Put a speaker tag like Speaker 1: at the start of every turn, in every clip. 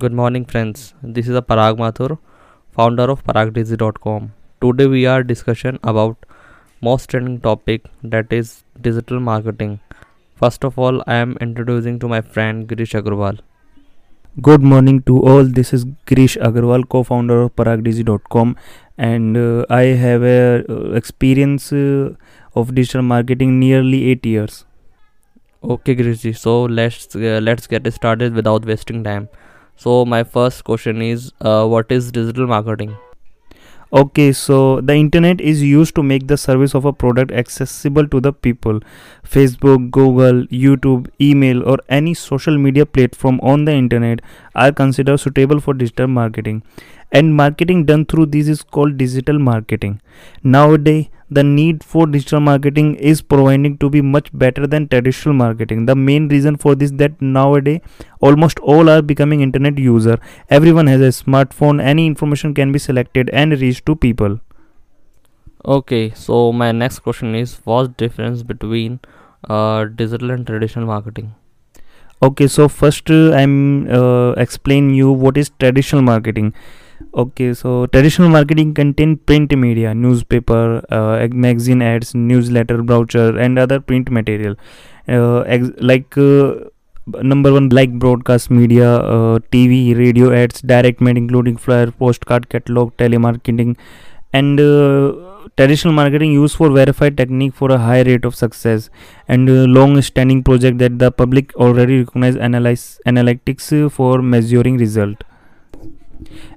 Speaker 1: Good morning, friends. This is a Parag Mathur, founder of paragdigi.com. Today we are discussion about most trending topic that is digital marketing. First of all, I am introducing to my friend Girish Agarwal.
Speaker 2: Good morning to all. This is Girish Agarwal, co-founder of paragdigi.com and uh, I have a uh, experience uh, of digital marketing nearly 8 years.
Speaker 1: Okay, Girishji. So let's uh, let's get started without wasting time. So my first question is, uh, what is digital marketing?
Speaker 2: Okay, so the internet is used to make the service of a product accessible to the people. Facebook, Google, YouTube, email, or any social media platform on the internet are considered suitable for digital marketing and marketing done through this is called digital marketing. Nowadays the need for digital marketing is providing to be much better than traditional marketing. The main reason for this that nowadays almost all are becoming internet user. Everyone has a smartphone. Any information can be selected and reached to people.
Speaker 1: Okay so my next question is what's difference between uh, digital and traditional marketing?
Speaker 2: Okay so first uh, i'm uh, explain you what is traditional marketing okay so traditional marketing contain print media newspaper uh, magazine ads newsletter brochure and other print material. Uh, like uh, number one like broadcast media uh, tv radio ads direct mail including flyer postcard catalog telemarketing and uh, traditional marketing used for verified technique for a high rate of success and uh, long standing project that the public already recognize analyze analytics for measuring result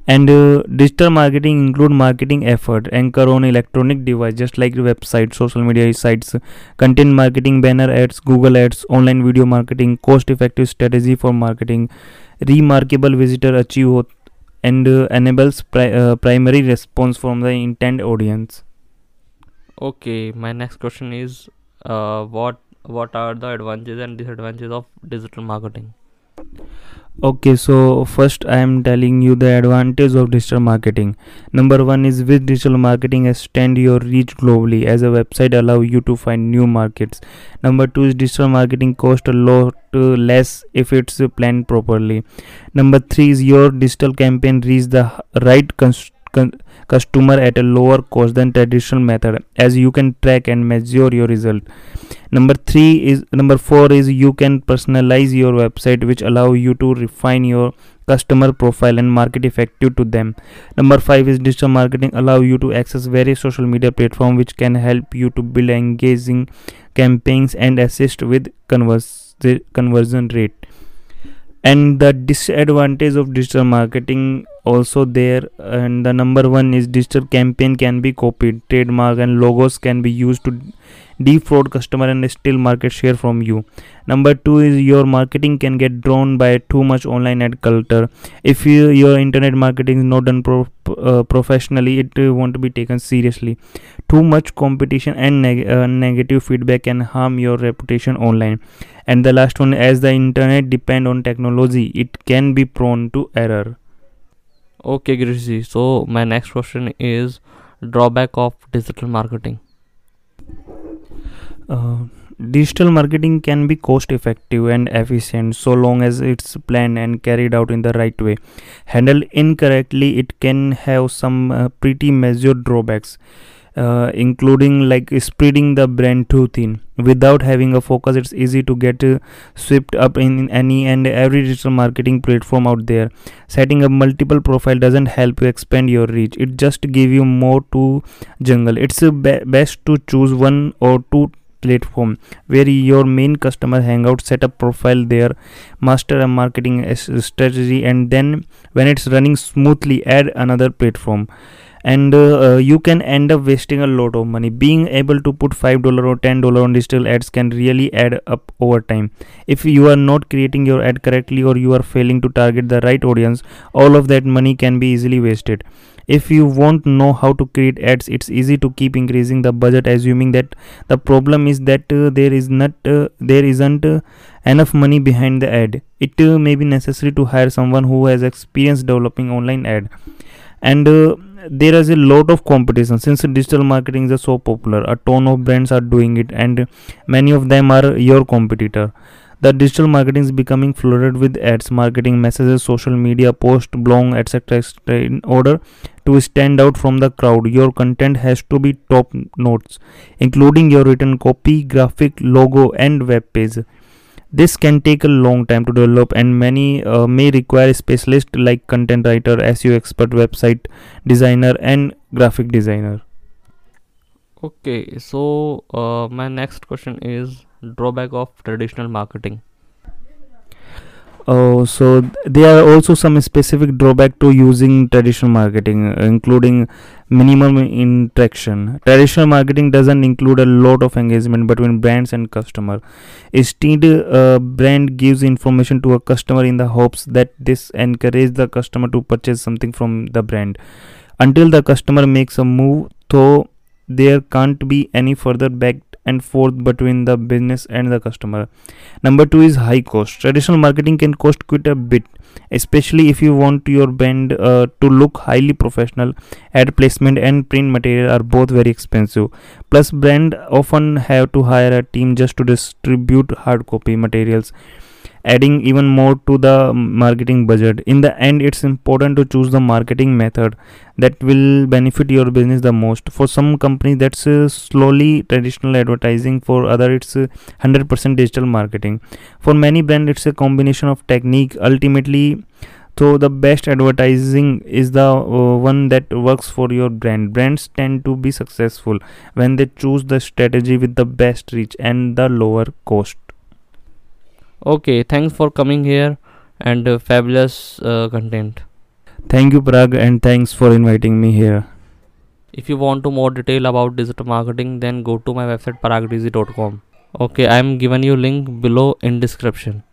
Speaker 2: and uh, digital marketing include marketing effort anchor on electronic device just like website social media sites content marketing banner ads google ads online video marketing cost effective strategy for marketing remarkable visitor achieve and uh, enables pri- uh, primary response from the intent audience.
Speaker 1: Okay my next question is uh, what what are the advantages and disadvantages of digital marketing
Speaker 2: okay so first i am telling you the advantage of digital marketing. Number one is with digital marketing extend your reach globally as a website allow you to find new markets. Number two is digital marketing cost a lot uh, less if it's planned properly. Number three is your digital campaign reach the right cons- con- customer at a lower cost than traditional method as you can track and measure your result. Number 3 is number 4 is you can personalize your website which allow you to refine your customer profile and market effective to them. Number 5 is digital marketing allow you to access various social media platform which can help you to build engaging campaigns and assist with converse, conversion rate. And the disadvantage of digital marketing also there and the number one is digital campaign can be copied. Trademark and logos can be used to defraud customer and steal market share from you. Number two is your marketing can get drawn by too much online ad culture. If you, your internet marketing is not done pro, uh, professionally it uh, won't be taken seriously. Too much competition and neg- uh, negative feedback can harm your reputation online. And the last one as the internet depend on technology it can be prone to error
Speaker 1: okay Girishji. so my next question is drawback of digital marketing
Speaker 2: uh, digital marketing can be cost effective and efficient so long as it's planned and carried out in the right way handled incorrectly it can have some uh, pretty major drawbacks uh, including like spreading the brand too thin. Without having a focus it's easy to get uh, swept up in any and every digital marketing platform out there. Setting up multiple profile doesn't help you expand your reach. It just give you more to jungle. It's uh, be- best to choose one or two platform where your main customer hangout set up profile there master a marketing strategy and then when it's running smoothly add another platform and uh, uh, you can end up wasting a lot of money. Being able to put 5 dollar or 10 dollar on digital ads can really add up over time. If you are not creating your ad correctly or you are failing to target the right audience all of that money can be easily wasted. If you won't know how to create ads it's easy to keep increasing the budget assuming that the problem is that uh, there is not uh, there isn't uh, enough money behind the ad. It uh, may be necessary to hire someone who has experience developing online ad. And there is a lot of competition since digital marketing is so popular a ton of brands are doing it and many of them are your competitor The digital marketing is becoming flooded with ads, marketing messages, social media posts, blog, etc. etc. In order to stand out from the crowd, your content has to be top notes, including your written copy, graphic, logo, and web page. This can take a long time to develop, and many uh, may require specialists like content writer, SEO expert, website designer, and graphic designer.
Speaker 1: Okay, so uh, my next question is drawback of traditional marketing.
Speaker 2: Oh, so th- there are also some specific drawback to using traditional marketing, including minimum interaction. Traditional marketing doesn't include a lot of engagement between brands and customer. Instead, a brand gives information to a customer in the hopes that this encourages the customer to purchase something from the brand. Until the customer makes a move, though there can't be any further back and forth between the business and the customer. Number two is high cost. Traditional marketing can cost quite a bit, especially if you want your brand uh, to look highly professional. Ad placement and print material are both very expensive. Plus, brand often have to hire a team just to distribute hard copy materials adding even more to the marketing budget. In the end it's important to choose the marketing method that will benefit your business the most. For some companies that's uh, slowly traditional advertising for other it's uh, 100% digital marketing. For many brands it's a combination of technique. Ultimately so the best advertising is the uh, one that works for your brand. Brands tend to be successful when they choose the strategy with the best reach and the lower cost
Speaker 1: Okay, thanks for coming here and uh, fabulous uh, content.
Speaker 2: thank you parag and thanks for inviting me here
Speaker 1: If you want to more detail about digital marketing, then go to my website paragdigi.com. Okay, I am given you link below in description.